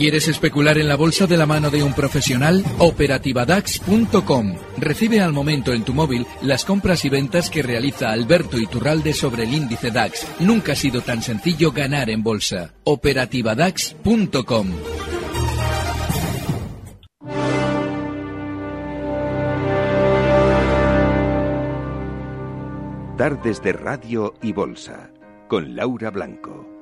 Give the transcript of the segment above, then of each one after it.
¿Quieres especular en la bolsa de la mano de un profesional? Operativadax.com. Recibe al momento en tu móvil las compras y ventas que realiza Alberto Iturralde sobre el índice DAX. Nunca ha sido tan sencillo ganar en bolsa. Operativadax.com. Tardes de Radio y Bolsa con Laura Blanco.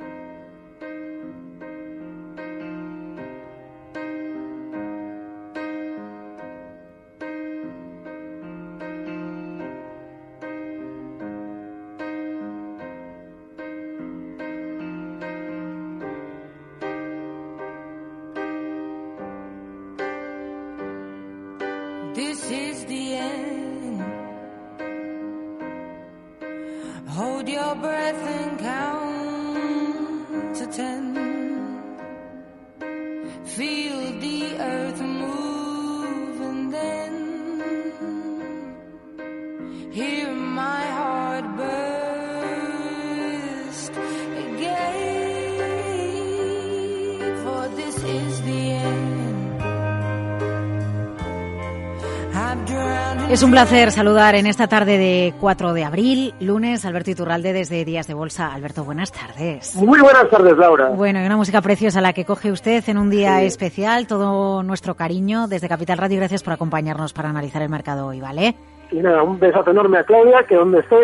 Es un placer saludar en esta tarde de 4 de abril, lunes, Alberto Iturralde desde Días de Bolsa. Alberto, buenas tardes. Muy buenas tardes, Laura. Bueno, y una música preciosa la que coge usted en un día especial. Todo nuestro cariño desde Capital Radio. Gracias por acompañarnos para analizar el mercado hoy, ¿vale? Y nada, un besazo enorme a Claudia, que donde esté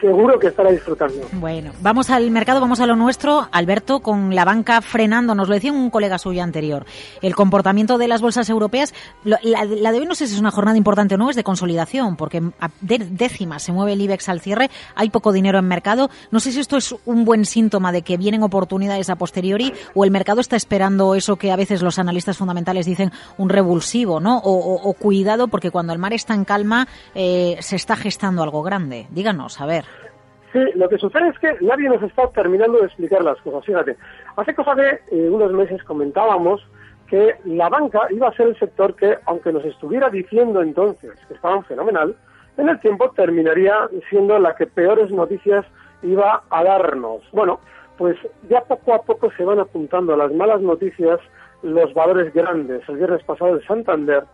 seguro que estará disfrutando. Bueno, vamos al mercado, vamos a lo nuestro. Alberto, con la banca frenando, nos lo decía un colega suyo anterior. El comportamiento de las bolsas europeas, la, la de hoy no sé si es una jornada importante o no, es de consolidación, porque a décimas se mueve el IBEX al cierre, hay poco dinero en mercado. No sé si esto es un buen síntoma de que vienen oportunidades a posteriori o el mercado está esperando eso que a veces los analistas fundamentales dicen un revulsivo, ¿no? O, o- o cuidado, porque cuando el mar está en calma eh, se está gestando algo grande. Díganos, a ver. Sí, lo que sucede es que nadie nos está terminando de explicar las cosas. Fíjate, hace cosa de eh, unos meses comentábamos que la banca iba a ser el sector que, aunque nos estuviera diciendo entonces que estaban fenomenal, en el tiempo terminaría siendo la que peores noticias iba a darnos. Bueno, pues ya poco a poco se van apuntando a las malas noticias los valores grandes. El viernes pasado el Santander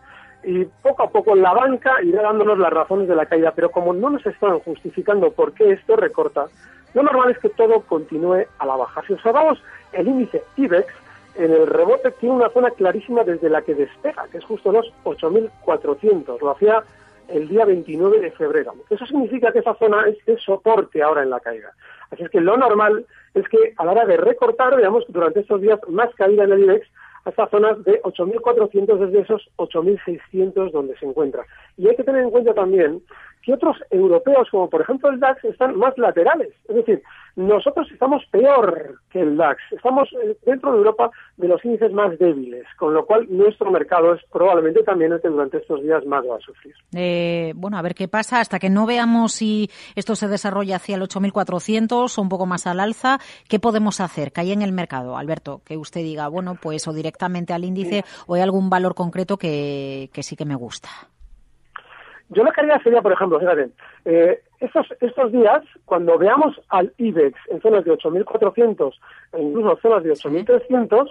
y poco a poco la banca irá dándonos las razones de la caída, pero como no nos están justificando por qué esto recorta, lo normal es que todo continúe a la baja. Si observamos el índice IBEX, en el rebote tiene una zona clarísima desde la que despega, que es justo los 8.400. Lo hacía el día 29 de febrero. Eso significa que esa zona es de soporte ahora en la caída. Así es que lo normal es que a la hora de recortar, veamos durante estos días más caída en el IBEX hasta zonas de 8.400 desde esos 8.600 donde se encuentra. Y hay que tener en cuenta también que otros europeos, como por ejemplo el DAX, están más laterales. Es decir, nosotros estamos peor que el DAX. Estamos eh, dentro de Europa de los índices más débiles, con lo cual nuestro mercado es probablemente también el que durante estos días más va a sufrir. Eh, bueno, a ver qué pasa hasta que no veamos si esto se desarrolla hacia el 8.400 o un poco más al alza. ¿Qué podemos hacer? Que hay en el mercado, Alberto, que usted diga, bueno, pues o directamente al índice o hay algún valor concreto que, que sí que me gusta. Yo lo que haría sería, por ejemplo, fíjate, eh, estos, estos días, cuando veamos al IBEX en zonas de 8.400 e incluso zonas de 8.300,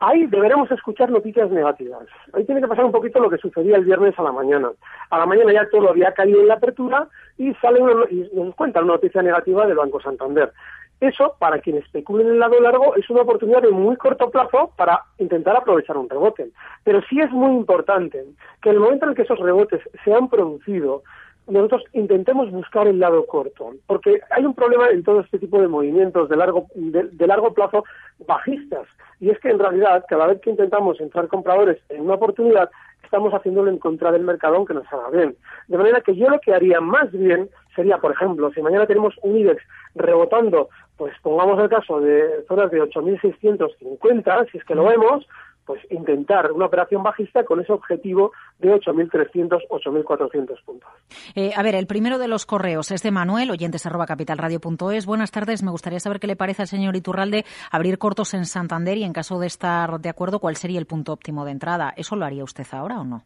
ahí deberemos escuchar noticias negativas. Ahí tiene que pasar un poquito lo que sucedía el viernes a la mañana. A la mañana ya todo había caído en la apertura y sale una, y nos cuenta una noticia negativa del Banco Santander. Eso, para quien especule en el lado largo, es una oportunidad de muy corto plazo para intentar aprovechar un rebote. Pero sí es muy importante que en el momento en el que esos rebotes se han producido, nosotros intentemos buscar el lado corto, porque hay un problema en todo este tipo de movimientos de largo, de, de largo plazo bajistas, y es que en realidad cada vez que intentamos entrar compradores en una oportunidad, estamos haciéndolo en contra del mercado aunque nos haga bien. De manera que yo lo que haría más bien sería, por ejemplo, si mañana tenemos un IBEX rebotando, pues pongamos el caso de zonas de 8.650, si es que lo vemos, pues intentar una operación bajista con ese objetivo de 8.300, 8.400 puntos. Eh, a ver, el primero de los correos es de Manuel, oyentes arroba capitalradio.es. Buenas tardes, me gustaría saber qué le parece al señor Iturralde abrir cortos en Santander y en caso de estar de acuerdo, ¿cuál sería el punto óptimo de entrada? ¿Eso lo haría usted ahora o no?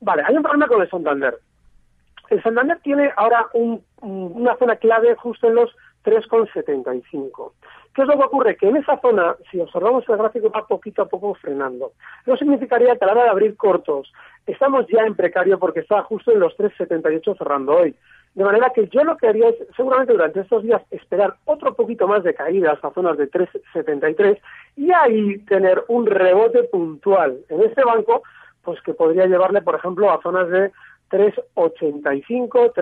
Vale, hay un problema con el Santander. El Santander tiene ahora un- una zona clave justo en los 3,75. ¿Qué es lo que ocurre? Que en esa zona, si observamos el gráfico, va poquito a poco frenando. Eso significaría que a la hora de abrir cortos, estamos ya en precario porque está justo en los 3,78 cerrando hoy. De manera que yo lo que haría es, seguramente durante estos días, esperar otro poquito más de caídas a zonas de 3,73 y ahí tener un rebote puntual en este banco, pues que podría llevarle, por ejemplo, a zonas de 3,85,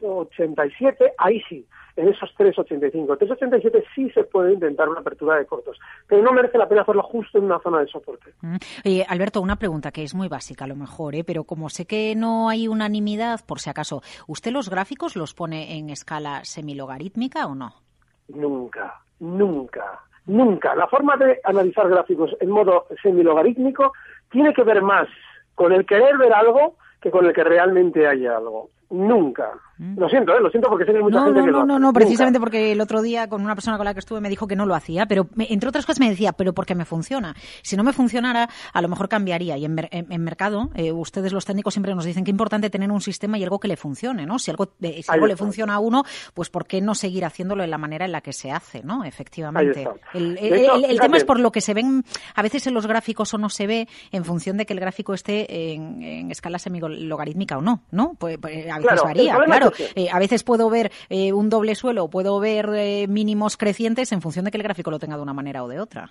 3,87, ahí sí, en esos 3,85. 3,87 sí se puede intentar una apertura de cortos, pero no merece la pena hacerlo justo en una zona de soporte. Mm. Alberto, una pregunta que es muy básica a lo mejor, ¿eh? pero como sé que no hay unanimidad, por si acaso, ¿usted los gráficos los pone en escala semilogarítmica o no? Nunca, nunca, nunca. La forma de analizar gráficos en modo semilogarítmico tiene que ver más con el querer ver algo que con el que realmente haya algo. Nunca. Lo siento, ¿eh? lo siento porque sé que hay mucha No, gente no, que no, lo no, hace. no, Nunca. precisamente porque el otro día con una persona con la que estuve me dijo que no lo hacía, pero me- entre otras cosas me decía, pero porque me funciona. Si no me funcionara, a lo mejor cambiaría. Y en, en- en mercado, eh, ustedes los técnicos siempre nos dicen que es importante tener un sistema y algo que le funcione, ¿no? Si algo, eh, si algo le funciona a uno, pues ¿por qué no seguir haciéndolo de la manera en la que se hace, ¿no? Efectivamente. El, el- hecho, el- tema es por lo que se ven a veces en los gráficos o no se ve en función de que el gráfico esté en, en escala semilogarítmica o no, ¿no? Pues, pues, a Claro, varía, claro. Eh, a veces puedo ver eh, un doble suelo, puedo ver eh, mínimos crecientes en función de que el gráfico lo tenga de una manera o de otra.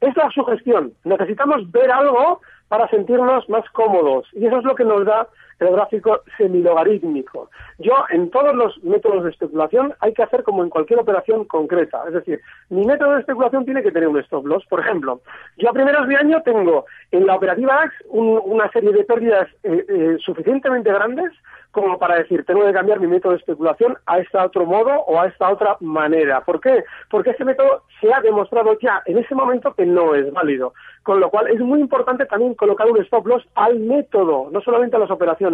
Es la sugestión. Necesitamos ver algo para sentirnos más cómodos. Y eso es lo que nos da el gráfico semilogarítmico. Yo, en todos los métodos de especulación, hay que hacer como en cualquier operación concreta. Es decir, mi método de especulación tiene que tener un stop loss. Por ejemplo, yo a primeros de año tengo en la operativa AX un- una serie de pérdidas eh, eh, suficientemente grandes como para decir, tengo que cambiar mi método de especulación a este otro modo o a esta otra manera. ¿Por qué? Porque este método se ha demostrado ya en ese momento que no es válido. Con lo cual es muy importante también colocar un stop loss al método, no solamente a las operaciones.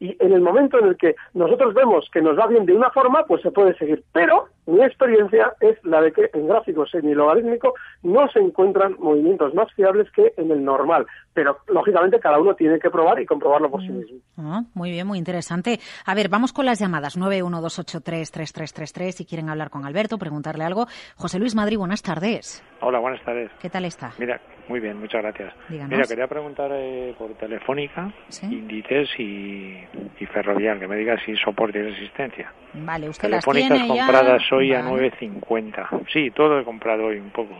Y en el momento en el que nosotros vemos que nos va bien de una forma, pues se puede seguir. Pero mi experiencia es la de que en gráfico semilogarítmico no se encuentran movimientos más fiables que en el normal. Pero lógicamente cada uno tiene que probar y comprobarlo por sí mismo. Ah, muy bien, muy interesante. A ver, vamos con las llamadas 912833333 si quieren hablar con Alberto, preguntarle algo. José Luis Madrid, buenas tardes. Hola, buenas tardes. ¿Qué tal está? Mira, muy bien, muchas gracias. Díganos. Mira, quería preguntar eh, por Telefónica, Sí. Inditex y, y Ferrovial, que me diga si soporte y resistencia. Vale, usted las Telefónicas tiene ya. compradas hoy a Vale. 9.50. Sí, todo he comprado hoy un poco.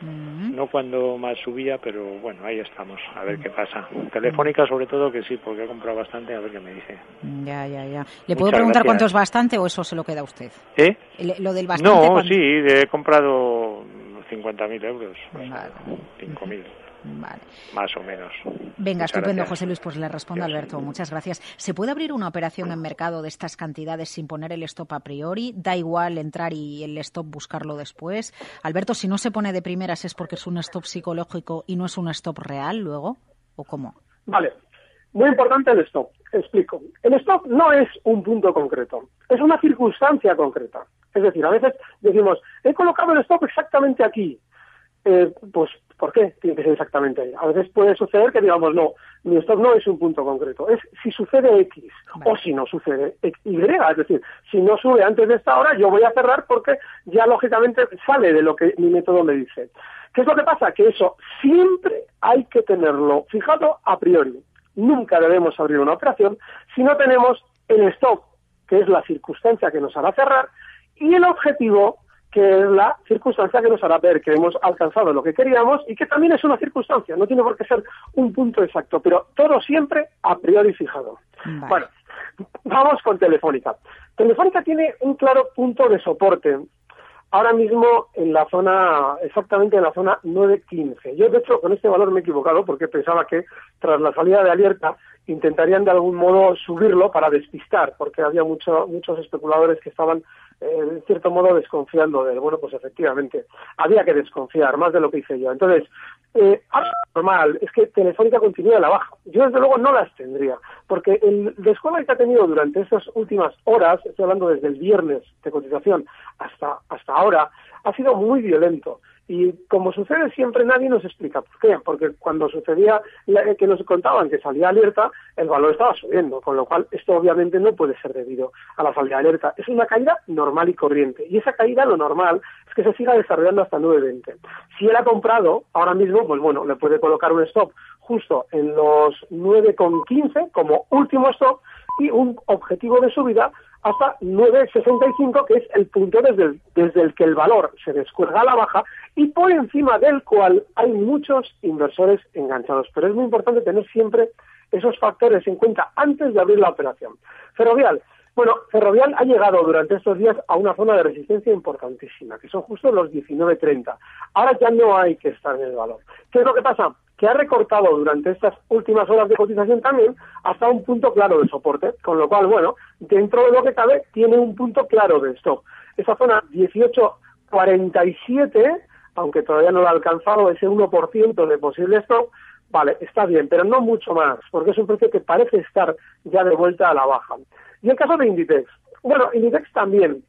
Mm. No cuando más subía, pero bueno, ahí estamos, a ver qué pasa. Telefónica sobre todo que sí, porque he comprado bastante, a ver qué me dice. Ya, ya, ya. ¿Le puedo Muchas preguntar gracias. cuánto es bastante o eso se lo queda a usted? ¿Eh? Lo del bastante. No, ¿cuánto? sí, he comprado 50.000 euros, o sea, Vale. 5.000, Vale. más o menos. Venga, Muchas estupendo, gracias. José Luis. Pues le respondo. Alberto. Muchas gracias. ¿Se puede abrir una operación en mercado de estas cantidades sin poner el stop a priori? Da igual entrar y el stop buscarlo después. Alberto, si no se pone de primeras es porque es un stop psicológico y no es un stop real luego, ¿o cómo? Vale. Muy importante el stop. Explico. El stop no es un punto concreto, es una circunstancia concreta. Es decir, a veces decimos, he colocado el stop exactamente aquí. Eh, pues, ¿por qué tiene que ser exactamente ahí? A veces puede suceder que digamos, no, mi stop no es un punto concreto, es si sucede X Vale. o si no sucede Y. Es decir, si no sube antes de esta hora, yo voy a cerrar porque ya lógicamente sale de lo que mi método me dice. ¿Qué es lo que pasa? Que eso siempre hay que tenerlo fijado a priori. Nunca debemos abrir una operación si no tenemos el stop, que es la circunstancia que nos hará cerrar, y el objetivo, que es la circunstancia que nos hará ver que hemos alcanzado lo que queríamos y que también es una circunstancia, no tiene por qué ser un punto exacto, pero todo siempre a priori fijado. Vale. Bueno, vamos con Telefónica. Telefónica tiene un claro punto de soporte. ahora mismo en la zona, exactamente en la zona 9.15. Yo, de hecho, con este valor me he equivocado porque pensaba que tras la salida de alerta intentarían de algún modo subirlo para despistar, porque había mucho, muchos especuladores que estaban, eh, en cierto modo, desconfiando de él. Bueno, pues efectivamente, había que desconfiar, más de lo que hice yo. Entonces, eh, normal es que Telefónica continúe a la baja. Yo, desde luego, no las tendría, porque el descuento que ha tenido durante estas últimas horas, estoy hablando desde el viernes de cotización hasta, hasta ahora, ha sido muy violento. Y como sucede siempre, nadie nos explica por qué. Porque cuando sucedía la- que nos contaban que salía alerta, el valor estaba subiendo. Con lo cual, esto obviamente no puede ser debido a la salida de alerta. Es una caída normal y corriente. Y esa caída, lo normal, es que se siga desarrollando hasta 9.20. Si él ha comprado, ahora mismo, pues bueno, le puede colocar un stop justo en los 9,15 como último stop y un objetivo de subida hasta 9,65, que es el punto desde el, que el valor se descuelga a la baja y por encima del cual hay muchos inversores enganchados. Pero es muy importante tener siempre esos factores en cuenta antes de abrir la operación. Ferrovial. Bueno, Ferrovial ha llegado durante estos días a una zona de resistencia importantísima, que son justo los 19.30. Ahora ya no hay que estar en el valor. ¿Qué es lo que pasa? Que ha recortado durante estas últimas horas de cotización también hasta un punto claro de soporte, con lo cual, bueno, dentro de lo que cabe, tiene un punto claro de stop. Esa zona 18.47, aunque todavía no lo ha alcanzado ese 1% de posible stop, vale, está bien, pero no mucho más, porque es un precio que parece estar ya de vuelta a la baja. Y el caso de Inditex. Bueno, Inditex también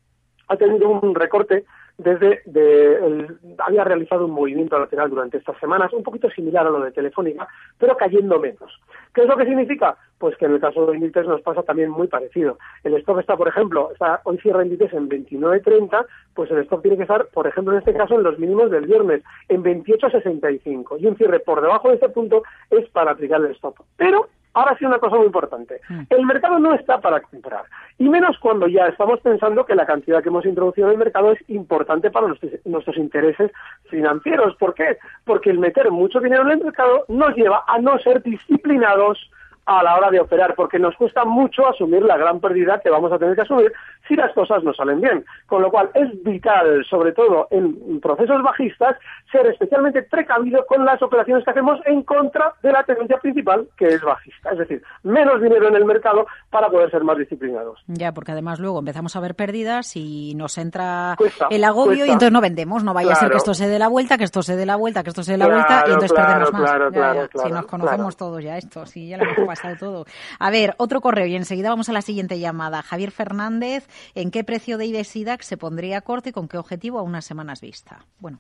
ha tenido un recorte desde de el- había realizado un movimiento lateral durante estas semanas, un poquito similar a lo de Telefónica, pero cayendo menos. ¿Qué es lo que significa? Pues que en el caso de Inditex nos pasa también muy parecido. El stop está, por ejemplo, está, hoy cierra Inditex en 29.30, pues el stop tiene que estar, por ejemplo, en este caso, en los mínimos del viernes, en 28.65. Y un cierre por debajo de este punto es para aplicar el stop. Pero Ahora sí una cosa muy importante. El mercado no está para comprar. Y menos cuando ya estamos pensando que la cantidad que hemos introducido en el mercado es importante para nuestros, nuestros intereses financieros. ¿Por qué? Porque el meter mucho dinero en el mercado nos lleva a no ser disciplinados a la hora de operar, porque nos cuesta mucho asumir la gran pérdida que vamos a tener que asumir si las cosas no salen bien. Con lo cual es vital, sobre todo en procesos bajistas, ser especialmente precavido con las operaciones que hacemos en contra de la tendencia principal, que es bajista. Es decir, menos dinero en el mercado para poder ser más disciplinados. Ya, porque además luego empezamos a ver pérdidas y nos entra Cuesta, el agobio cuesta. y entonces no vendemos. No vaya a ser que esto se dé la vuelta, que esto se dé la vuelta, que esto se dé la Claro, vuelta y entonces claro, perdemos más. claro, Ya, claro, ya. si nos conocemos todos ya esto, sí, ya lo hemos pasado todo. A ver, otro correo y enseguida vamos a la siguiente llamada. Javier Fernández, ¿en qué precio de IBEX y DAX se pondría corte y con qué objetivo a unas semanas vista? Bueno,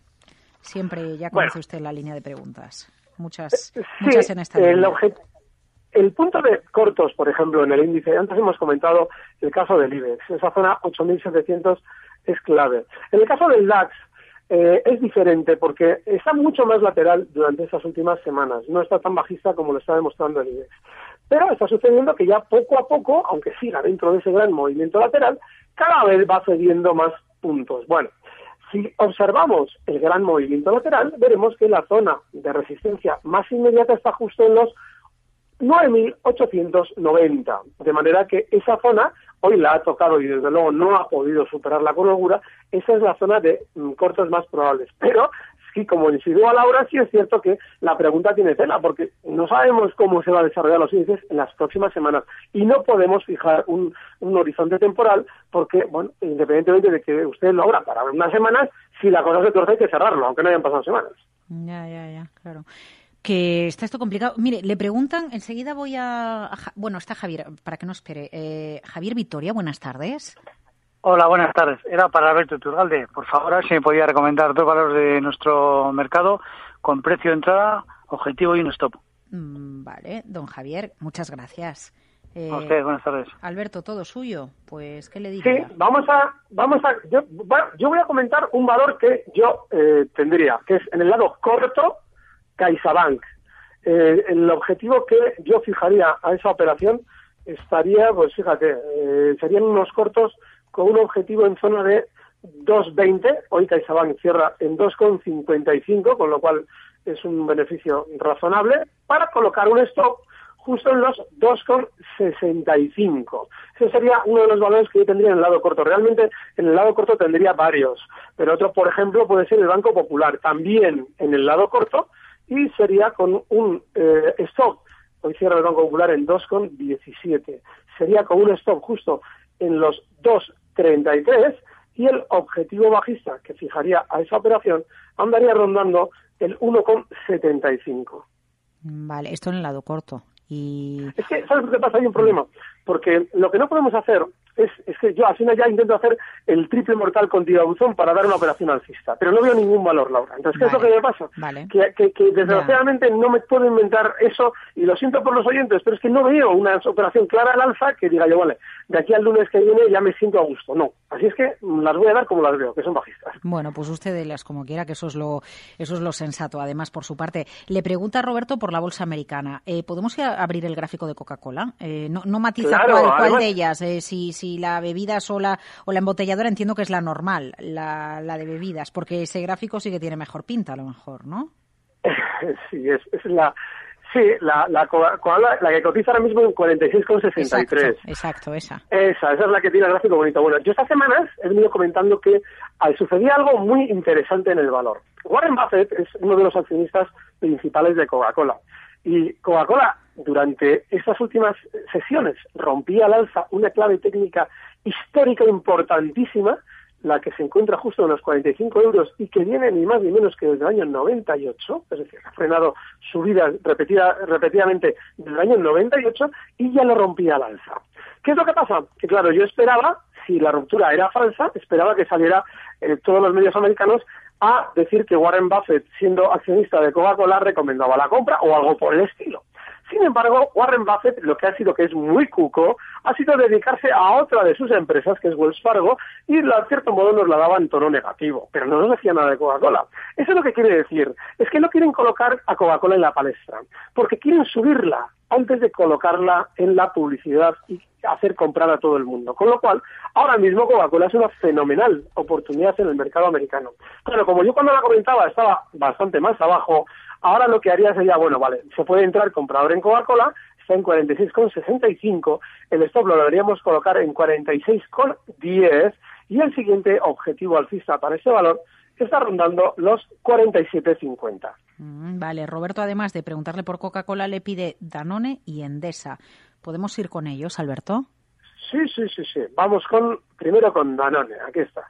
siempre ya conoce Bueno. usted la línea de preguntas. Muchas, Sí, muchas en esta el, línea. el punto de cortos, por ejemplo, en el índice, antes hemos comentado el caso del IBEX, esa zona 8.700 es clave. En el caso del DAX eh, es diferente porque está mucho más lateral durante estas últimas semanas, no está tan bajista como lo está demostrando el IBEX. Pero está sucediendo que ya poco a poco, aunque siga dentro de ese gran movimiento lateral, cada vez va cediendo más puntos. Bueno, si observamos el gran movimiento lateral, veremos que la zona de resistencia más inmediata está justo en los 9.890. De manera que esa zona hoy la ha tocado y desde luego no ha podido superarla con holgura. Esa es la zona de mm, cortos más probables. Pero sí, como insinuó Laura, sí es cierto que la pregunta tiene tela, porque no sabemos cómo se va a desarrollar los índices en las próximas semanas y no podemos fijar un, un horizonte temporal porque, bueno, independientemente de que usted lo abra para unas semanas, si la cosa se torce hay que cerrarlo, aunque no hayan pasado semanas. Ya, ya, ya, claro. Que está esto complicado. Mire, le preguntan, enseguida voy a... a bueno, está Javier, para que no espere. Eh, Javier Vitoria, buenas tardes. Hola, buenas tardes. Era para Alberto Turgalde. Por favor, a ver si me podía recomendar dos valores de nuestro mercado con precio de entrada, objetivo y un stop. Mm, vale, don Javier, muchas gracias. Eh, A buenas tardes. Alberto, todo suyo. Pues, ¿qué le Sí, diría? vamos a, vamos a, yo, bueno, yo voy a comentar un valor que yo eh, tendría, que es en el lado corto, CaixaBank. Eh, el objetivo que yo fijaría a esa operación estaría, pues fíjate, eh, serían unos cortos con un objetivo en zona de 2.20. Hoy CaixaBank cierra en 2.55, con lo cual es un beneficio razonable para colocar un stop justo en los 2,65. Ese sería uno de los valores que yo tendría en el lado corto. Realmente en el lado corto tendría varios, pero otro, por ejemplo, puede ser el Banco Popular, también en el lado corto, y sería con un eh, stop, hoy cierra el Banco Popular en 2,17. Sería con un stop justo en los 2,33 y el objetivo bajista que fijaría a esa operación andaría rondando el 1,75. Vale, esto en el lado corto. Y... Es que, ¿sabes qué pasa? Hay un problema. Porque lo que no podemos hacer es, es que yo al final ya intento hacer el triple mortal con tirabuzón para dar una operación alcista, pero no veo ningún valor, Laura. Entonces, ¿qué es lo que me pasa? Que, que, que, desgraciadamente no me puedo inventar eso, y lo siento por los oyentes, pero es que no veo una operación clara al alza que diga yo, vale, de aquí al lunes que viene ya me siento a gusto. No. Así es que las voy a dar como las veo, que son bajistas. Bueno, pues usted las como quiera, que eso es lo, eso es lo sensato. Además, por su parte, le pregunta Roberto por la bolsa americana. Eh, ¿Podemos abrir el gráfico de Coca-Cola? Eh, no, no matiza cuál, de ellas, eh, si, si la bebida sola o la embotelladora, entiendo que es la normal, la, la de bebidas, porque ese gráfico sí que tiene mejor pinta, a lo mejor, ¿no? sí, es, es la Sí, la, la, la que cotiza ahora mismo en 46,63. Exacto, exacto, esa. Esa, esa es la que tiene el gráfico bonito. Bueno, yo estas semanas he venido comentando que sucedía algo muy interesante en el valor. Warren Buffett es uno de los accionistas principales de Coca-Cola. Y Coca-Cola, durante estas últimas sesiones, rompía al alza una clave técnica histórica importantísima la que se encuentra justo en los 45 euros y que viene ni más ni menos que desde el año 98, es decir, ha frenado subidas repetida, repetidamente desde el año 98 y ya lo rompía al alza. ¿Qué es lo que pasa? Que claro, yo esperaba, si la ruptura era falsa, esperaba que saliera eh, todos los medios americanos a decir que Warren Buffett, siendo accionista de Coca-Cola, recomendaba la compra o algo por el estilo. Sin embargo, Warren Buffett lo que ha sido que es muy cuco, ha sido dedicarse a otra de sus empresas, que es Wells Fargo, y a cierto modo nos la daba en tono negativo, pero no nos decía nada de Coca-Cola. Eso es lo que quiere decir, es que no quieren colocar a Coca-Cola en la palestra, porque quieren subirla antes de colocarla en la publicidad y hacer comprar a todo el mundo. Con lo cual, ahora mismo Coca-Cola es una fenomenal oportunidad en el mercado americano. Claro, como yo cuando la comentaba estaba bastante más abajo, Ahora lo que haría sería, bueno, vale, se puede entrar comprador en Coca-Cola, está en 46,65, el stop lo deberíamos colocar en 46,10 y el siguiente objetivo alcista para ese valor está rondando los 47,50. Mm, vale, Roberto, además de preguntarle por Coca-Cola, le pide Danone y Endesa. ¿Podemos ir con ellos, Alberto? Sí, sí, sí, sí. Vamos con primero con Danone, aquí está.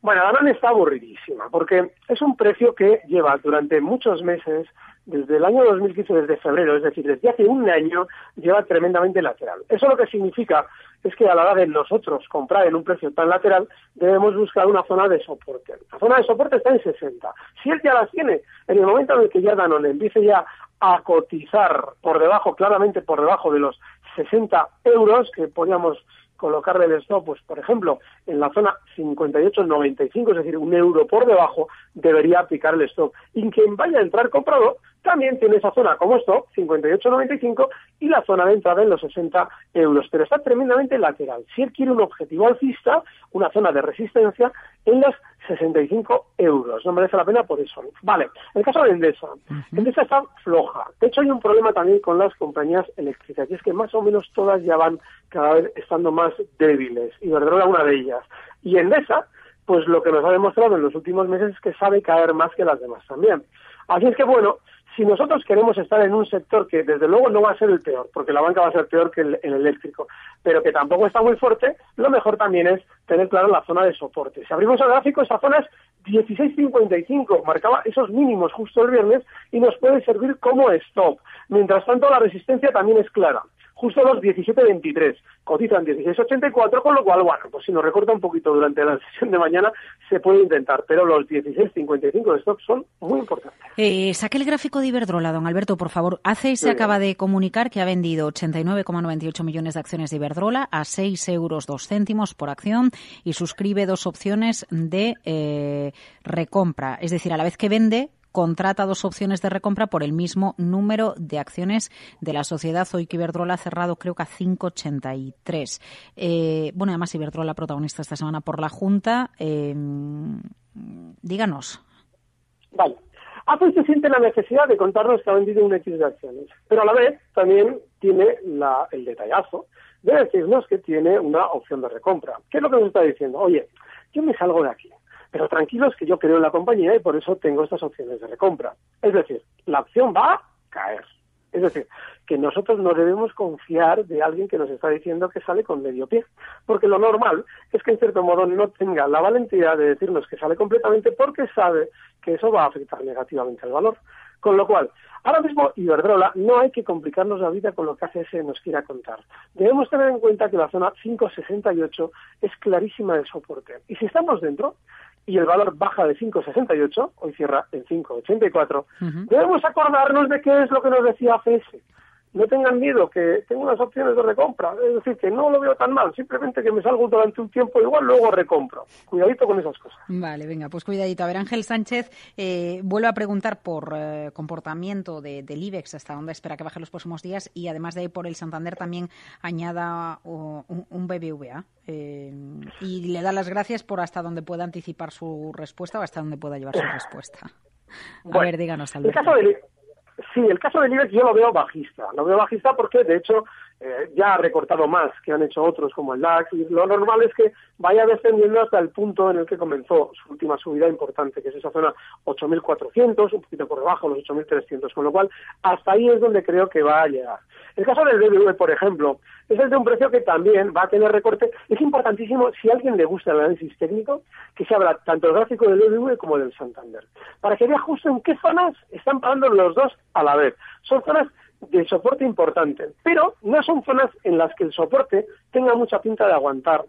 Bueno, Danone está aburridísima porque es un precio que lleva durante muchos meses, desde el año 2015, desde febrero, es decir, desde hace un año, lleva tremendamente lateral. Eso lo que significa es que a la hora de nosotros comprar en un precio tan lateral, debemos buscar una zona de soporte. La zona de soporte está en 60. Si él ya las tiene, en el momento en el que ya Danone empiece ya a cotizar por debajo, claramente por debajo de los 60 euros que podríamos colocarle el stop, pues por ejemplo, en la zona 58.95, es decir, un euro por debajo, debería aplicar el stop. Y quien vaya a entrar comprado también tiene esa zona como stop, 58.95, y la zona de entrada en los 60 euros. Pero está tremendamente lateral. Si él quiere un objetivo alcista, una zona de resistencia en las 65 euros. No merece la pena por eso. Vale, el caso de Endesa. Endesa está floja. De hecho, hay un problema también con las compañías eléctricas, y es que más o menos todas ya van cada vez estando más débiles, y Verdrola una de ellas. Y Endesa, pues lo que nos ha demostrado en los últimos meses es que sabe caer más que las demás también. Así es que, bueno, si nosotros queremos estar en un sector que desde luego no va a ser el peor, porque la banca va a ser peor que el, eléctrico, pero que tampoco está muy fuerte, lo mejor también es tener claro la zona de soporte. Si abrimos el gráfico, esa zona es 16.55, marcaba esos mínimos justo el viernes y nos puede servir como stop. Mientras tanto, la resistencia también es clara justo los 17.23. Cotizan 16.84, con lo cual, bueno, pues si nos recorta un poquito durante la sesión de mañana, se puede intentar, pero los 16.55 de stock son muy importantes. Eh, saque el gráfico de Iberdrola, don Alberto, por favor. Hace se acaba de comunicar que ha vendido 89,98 millones de acciones de Iberdrola a 6 euros 2 céntimos por acción y suscribe dos opciones de eh, recompra. Es decir, a la vez que vende, contrata dos opciones de recompra por el mismo número de acciones de la sociedad. Hoy que Iberdrola ha cerrado creo que a 5,83. Eh, bueno, además Iberdrola protagonista esta semana por la Junta. Eh, díganos. Vale. Apple se siente la necesidad de contarnos que ha vendido un X de acciones, pero a la vez también tiene la, el detallazo de decirnos que tiene una opción de recompra. ¿Qué es lo que nos está diciendo? Oye, yo me salgo de aquí, pero tranquilos que yo creo en la compañía y por eso tengo estas opciones de recompra. Es decir, la opción va a caer. Es decir, que nosotros no debemos confiar de alguien que nos está diciendo que sale con medio pie, porque lo normal es que en cierto modo no tenga la valentía de decirnos que sale completamente porque sabe que eso va a afectar negativamente al valor. Con lo cual, ahora mismo Iberdrola no hay que complicarnos la vida con lo que ACS nos quiera contar. Debemos tener en cuenta que la zona 568 es clarísima de soporte. Y si estamos dentro, y el valor baja de 5,68, hoy cierra en 5,84, debemos acordarnos de qué es lo que nos decía ACS no tengan miedo, que tengo unas opciones de recompra. Es decir, que no lo veo tan mal, simplemente que me salgo durante un tiempo igual, luego recompro. Cuidadito con esas cosas. Vale, venga, pues cuidadito. A ver, Ángel Sánchez eh, vuelve a preguntar por eh, comportamiento de, del IBEX, hasta dónde espera que baje los próximos días, y además de ahí por el Santander también añada un, BBVA. Eh, y le da las gracias por hasta dónde pueda anticipar su respuesta o hasta dónde pueda llevar su respuesta. A ver, díganos, Alberto. El caso de, Sí, el caso del IBEX yo lo veo bajista. Lo veo bajista porque, de hecho, eh, ya ha recortado más que han hecho otros como el DAX. Lo normal es que vaya descendiendo hasta el punto en el que comenzó su última subida importante, que es esa zona 8.400, un poquito por debajo, los 8.300. Con lo cual, hasta ahí es donde creo que va a llegar. El caso del BBV, por ejemplo, es el de un precio que también va a tener recorte. Es importantísimo, si a alguien le gusta el análisis técnico, que se abra tanto el gráfico del BBV como del Santander, para que vea justo en qué zonas están pagando los dos a la vez. Son zonas de soporte importante, pero no son zonas en las que el soporte tenga mucha pinta de aguantar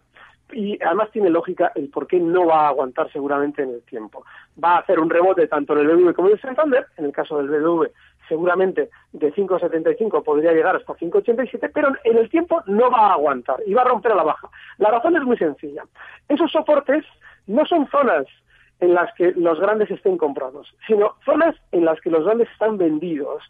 y además tiene lógica el por qué no va a aguantar seguramente en el tiempo. Va a hacer un rebote tanto en el BBV como en el Santander, en el caso del BBV seguramente de 5,75 podría llegar hasta 5,87, pero en el tiempo no va a aguantar y va a romper a la baja. La razón es muy sencilla. Esos soportes no son zonas en las que los grandes estén comprados, sino zonas en las que los grandes están vendidos.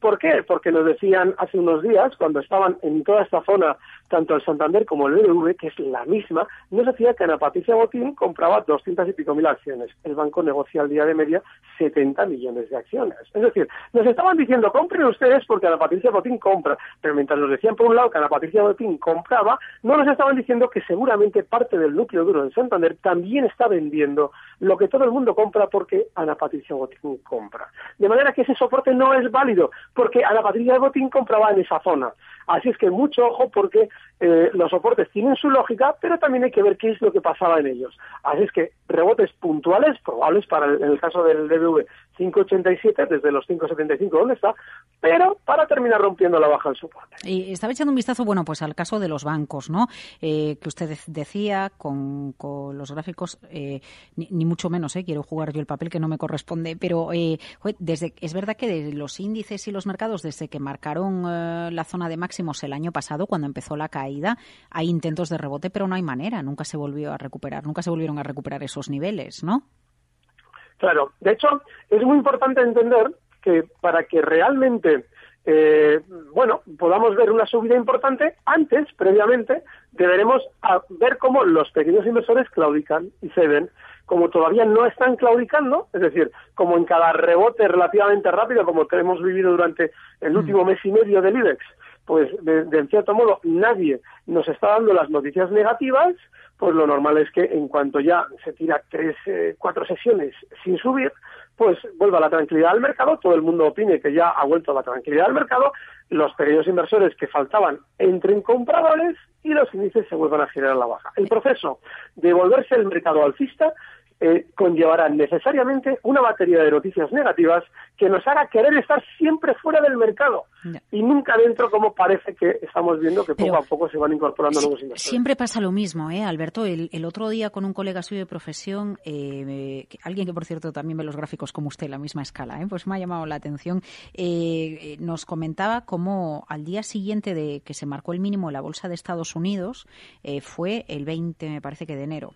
¿Por qué? Porque nos decían hace unos días, cuando estaban en toda esta zona, tanto el Santander como el BBV, que es la misma, nos decía que Ana Patricia Botín compraba 200 y pico mil acciones. El banco negocia al día de media 70 millones de acciones. Es decir, nos estaban diciendo, compren ustedes porque Ana Patricia Botín compra. Pero mientras nos decían por un lado que Ana Patricia Botín compraba, no nos estaban diciendo que seguramente parte del núcleo duro del Santander también está vendiendo lo que todo el mundo compra porque Ana Patricia Botín compra. De manera que ese soporte no es válido porque a la Patricia Botín compraba en esa zona. Así es que mucho ojo porque eh, los soportes tienen su lógica, pero también hay que ver qué es lo que pasaba en ellos. Así es que rebotes puntuales, probables para el, en el caso del DBV 5,87 desde los 5,75 donde está, pero para terminar rompiendo la baja del soporte. Y estaba echando un vistazo, bueno, pues al caso de los bancos, ¿no? Eh, que usted decía con, los gráficos, eh, ni, mucho menos, ¿eh? Quiero jugar yo el papel que no me corresponde, pero eh, desde es verdad que de los índices y los mercados, desde que marcaron la zona de máximos el año pasado, cuando empezó la caída, hay intentos de rebote, pero no hay manera, nunca se volvió a recuperar, nunca se volvieron a recuperar esos niveles, ¿no? Claro, de hecho, es muy importante entender que para que realmente eh, bueno, podamos ver una subida importante, antes, previamente, deberemos ver cómo los pequeños inversores claudican y ceden. Como todavía no están claudicando, es decir, como en cada rebote relativamente rápido, como que hemos vivido durante el mm. último mes y medio del IBEX, pues de, de, cierto modo nadie nos está dando las noticias negativas, pues lo normal es que en cuanto ya se tira tres, eh, cuatro sesiones sin subir, pues vuelva la tranquilidad al mercado, todo el mundo opine que ya ha vuelto la tranquilidad al mercado, los pequeños inversores que faltaban entren compradores y los índices se vuelvan a girar a la baja. El proceso de volverse el mercado alcista eh, conllevará necesariamente una batería de noticias negativas que nos haga querer estar siempre fuera del mercado y nunca dentro como parece que estamos viendo que poco a poco se van incorporando nuevos inversores. Siempre pasa lo mismo, ¿eh, Alberto? El, otro día con un colega suyo de profesión, eh, alguien que por cierto también ve los gráficos como usted, la misma escala, ¿eh? pues me ha llamado la atención, eh, nos comentaba cómo al día siguiente de que se marcó el mínimo en la Bolsa de Estados Unidos fue el 20, me parece que de enero,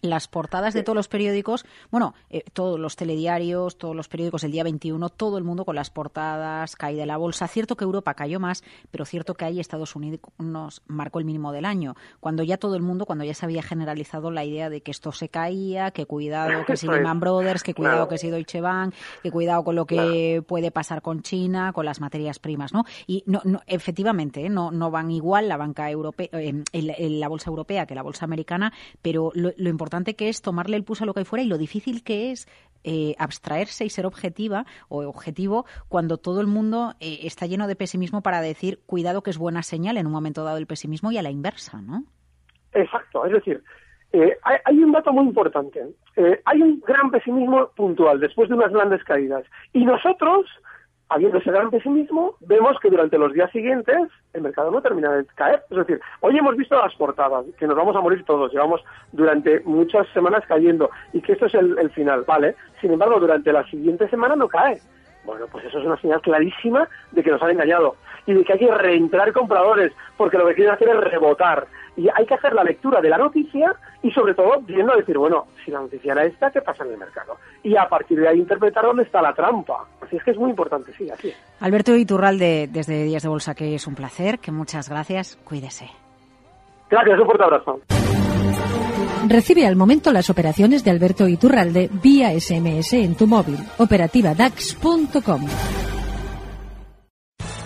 las portadas de todos los periódicos, bueno, eh, todos los telediarios, todos los periódicos el día 21, todo el mundo con las portadas, caída de la bolsa. Cierto que Europa cayó más, pero cierto que ahí Estados Unidos nos marcó el mínimo del año, cuando ya todo el mundo, cuando ya se había generalizado la idea de que esto se caía, que cuidado que si Lehman Brothers, que cuidado que si Deutsche Bank, que cuidado con lo que puede pasar con China, con las materias primas, ¿no? Y no, no efectivamente, ¿eh? no, no van igual la banca europea, eh, la bolsa europea que la bolsa americana, pero lo, lo importante importante que es tomarle el pulso a lo que hay fuera y lo difícil que es eh, abstraerse y ser objetiva o objetivo cuando todo el mundo eh, está lleno de pesimismo para decir cuidado que es buena señal en un momento dado el pesimismo y a la inversa, ¿no? Exacto, es decir, eh, hay, hay, un dato muy importante. hay un gran pesimismo puntual después de unas grandes caídas y nosotros habiendo ese gran pesimismo, vemos que durante los días siguientes el mercado no termina de caer. Es decir, hoy hemos visto las portadas, que nos vamos a morir todos, llevamos durante muchas semanas cayendo y que esto es el, final, ¿vale? Sin embargo, durante la siguiente semana no cae. Bueno, pues eso es una señal clarísima de que nos han engañado y de que hay que reentrar compradores, porque lo que quieren hacer es rebotar. Y hay que hacer la lectura de la noticia y sobre todo viendo a decir, bueno, si la noticia era esta, ¿qué pasa en el mercado? Y a partir de ahí interpretar dónde está la trampa. Así es que es muy importante, sí, así es. Alberto Iturralde, desde Días de Bolsa, que es un placer, que muchas gracias, cuídese. Gracias, un fuerte abrazo. Recibe al momento las operaciones de Alberto Iturralde vía SMS en tu móvil. Operativa DAX.com.